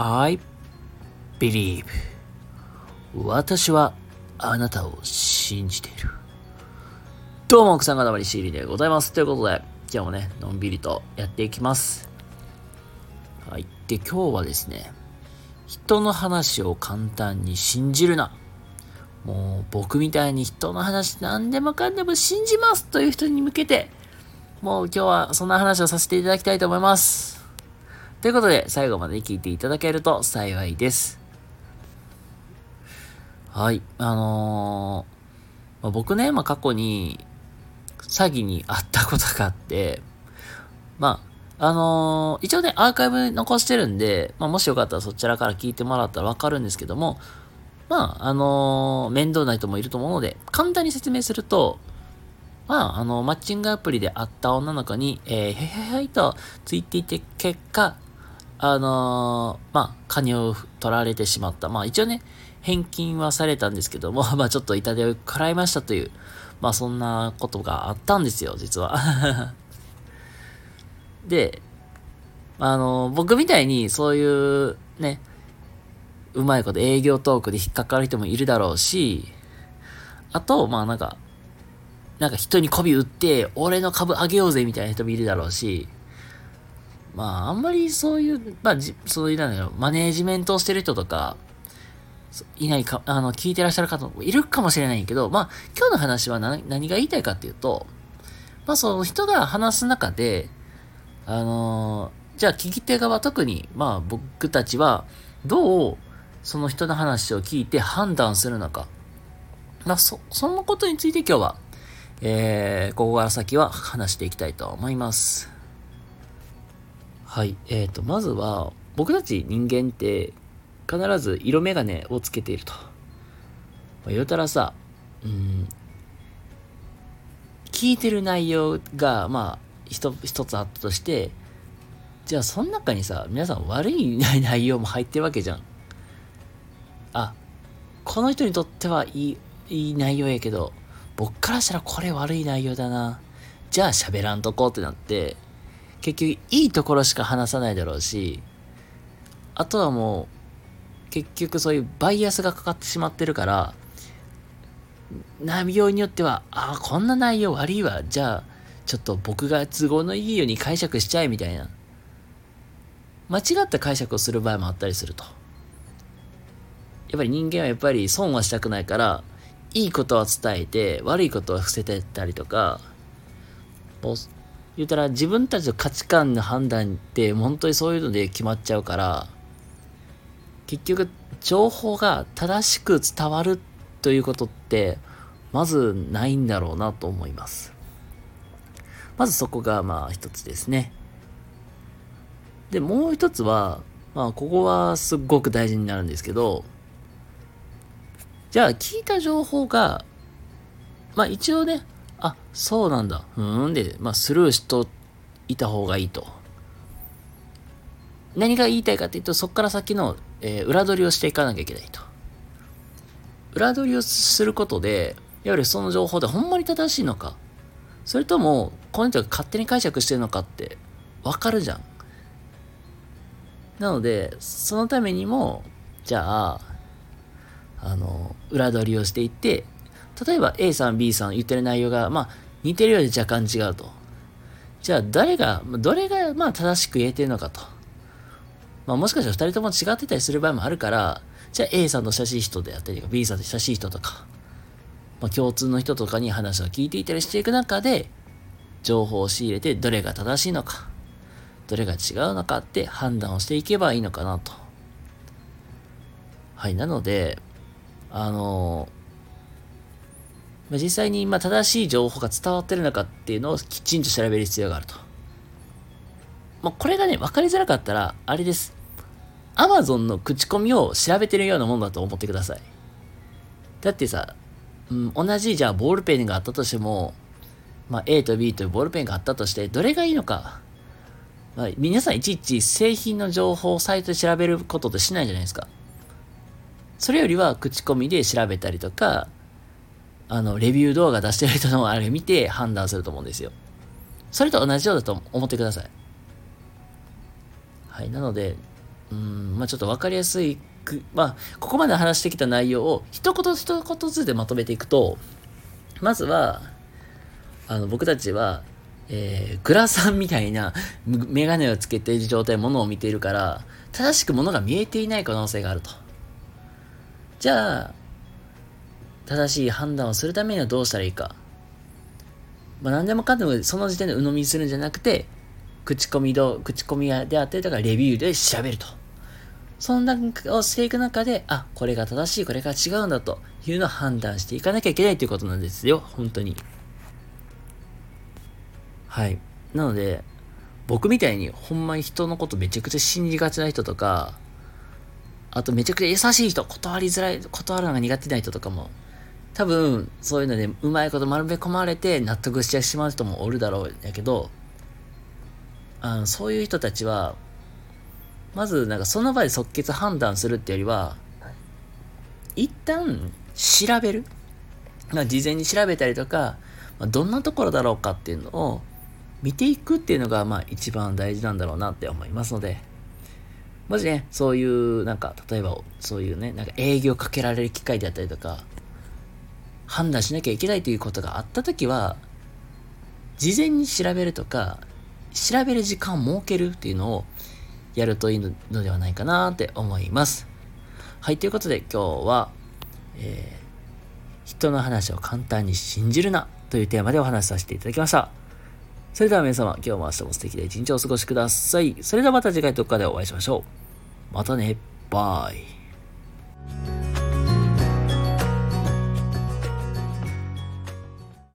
I believe 私はあなたを信じている。どうも、奥さん方まりシーリーでございます。ということで、今日もね、のんびりとやっていきます。はい。で、今日はですね、人の話を簡単に信じるな。もう僕みたいに人の話何でもかんでも信じますという人に向けて、もう今日はそんな話をさせていただきたいと思います。ということで、最後まで聞いていただけると幸いです。はい。あのー、まあ、僕ね、まあ、過去に詐欺に遭ったことがあって、まあ、あのー、一応ね、アーカイブ残してるんで、まあ、もしよかったらそちらから聞いてもらったらわかるんですけども、まあ、あのー、面倒な人もいると思うので、簡単に説明すると、まあ、あの、マッチングアプリで会った女の子に、えー、へへへとついていて結果、あのー、まあ、金を取られてしまった。まあ、一応ね、返金はされたんですけども、まあ、ちょっと痛手を食らいましたという、まあ、そんなことがあったんですよ、実は。で、あの、僕みたいにそういうね、うまいこと営業トークで引っかかる人もいるだろうし、あと、まあなんか、なんか人に媚び売って、俺の株上げようぜみたいな人もいるだろうし、まああんまりそういう、まあそういうなんだろう、マネージメントをしてる人とか、いないか、あの、聞いてらっしゃる方もいるかもしれないけど、まあ今日の話は何何が言いたいかっていうと、まあその人が話す中で、あのー、じゃあ聞き手側特に、まあ僕たちは、どうその人の話を聞いて判断するのか。まあ、そ、そのことについて今日は、えー、ここから先は話していきたいと思います。はい。えっ、ー、と、まずは、僕たち人間って必ず色眼鏡をつけていると。まあ、言うたらさ、うん、聞いてる内容が、まあ、一一つあったとして、じゃあその中にさ、皆さん悪い内容も入ってるわけじゃん。あ、この人にとってはいい、いい内容やけど、僕からしたらこれ悪い内容だな。じゃあ喋らんとこうってなって、結局いいところしか話さないだろうし、あとはもう、結局そういうバイアスがかかってしまってるから、内容によっては、ああ、こんな内容悪いわ。じゃあ、ちょっと僕が都合のいいように解釈しちゃえみたいな。間違った解釈をする場合もあったりすると。やっぱり人間はやっぱり損はしたくないから、いいことは伝えて、悪いことは伏せてたりとか、言うたら自分たちの価値観の判断って本当にそういうので決まっちゃうから、結局情報が正しく伝わるということって、まずないんだろうなと思います。まずそこがまあ一つですね。で、もう一つは、まあここはすっごく大事になるんですけど、じゃあ聞いた情報が、まあ一応ね、あ、そうなんだ。うーんで、まあスルーしといた方がいいと。何が言いたいかっていうと、そこから先の、えー、裏取りをしていかなきゃいけないと。裏取りをすることで、いわゆるその情報でほんまに正しいのか、それとも、この人が勝手に解釈してるのかって、わかるじゃん。なので、そのためにも、じゃあ、あの、裏取りをしていって、例えば A さん、B さん言ってる内容が、まあ、似てるようで若干違うと。じゃあ、誰が、どれが、まあ、正しく言えてるのかと。まあ、もしかしたら二人とも違ってたりする場合もあるから、じゃあ A さんの親しい人であったりとか、B さんと親しい人とか、まあ、共通の人とかに話を聞いていたりしていく中で、情報を仕入れて、どれが正しいのか、どれが違うのかって判断をしていけばいいのかなと。はい、なので、あのまあ、実際に今正しい情報が伝わってるのかっていうのをきちんと調べる必要があると。まあ、これがね、分かりづらかったら、あれです。Amazon の口コミを調べてるようなもんだと思ってください。だってさ、うん、同じじゃあボールペンがあったとしても、まあ、A と B というボールペンがあったとして、どれがいいのか。まあ、皆さんいちいち製品の情報をサイトで調べることってしないじゃないですか。それよりは口コミで調べたりとか、あの、レビュー動画出してる人のあれ見て判断すると思うんですよ。それと同じようだと思ってください。はい。なので、うん、まあちょっとわかりやすいまあ、ここまで話してきた内容を一言一言ずつでまとめていくと、まずは、あの、僕たちは、えー、グラサンみたいなメガネをつけている状態、ものを見ているから、正しくものが見えていない可能性があると。じゃあ、正しい判断をするためにはどうしたらいいか。まあ、何でもかんでもその時点で鵜呑みにするんじゃなくて、口コミど、口コミであったりとか、レビューで調べると。そんなをしていく中で、あ、これが正しい、これが違うんだというのを判断していかなきゃいけないということなんですよ。本当に。はい。なので、僕みたいにほんまに人のことめちゃくちゃ信じがちな人とか、あとめちゃくちゃ優しい人、断りづらい、断るのが苦手な人とかも、多分そういうのでうまいこと丸め込まれて納得してしまう人もおるだろうやけど、あのそういう人たちはまずなんかその場で即決判断するってよりは、一旦調べる。まあ、事前に調べたりとか、ま、どんなところだろうかっていうのを見ていくっていうのがまあ一番大事なんだろうなって思いますので、もしね、そういうなんか、例えばそういうね、なんか営業かけられる機会であったりとか、判断しなきゃいけないということがあったときは、事前に調べるとか、調べる時間を設けるっていうのをやるといいのではないかなって思います。はい、ということで今日は、えー、人の話を簡単に信じるなというテーマでお話しさせていただきました。それでは皆様、今日も明日も素敵な一日をお過ごしください。それではまた次回どっかでお会いしましょう。またね。バイ。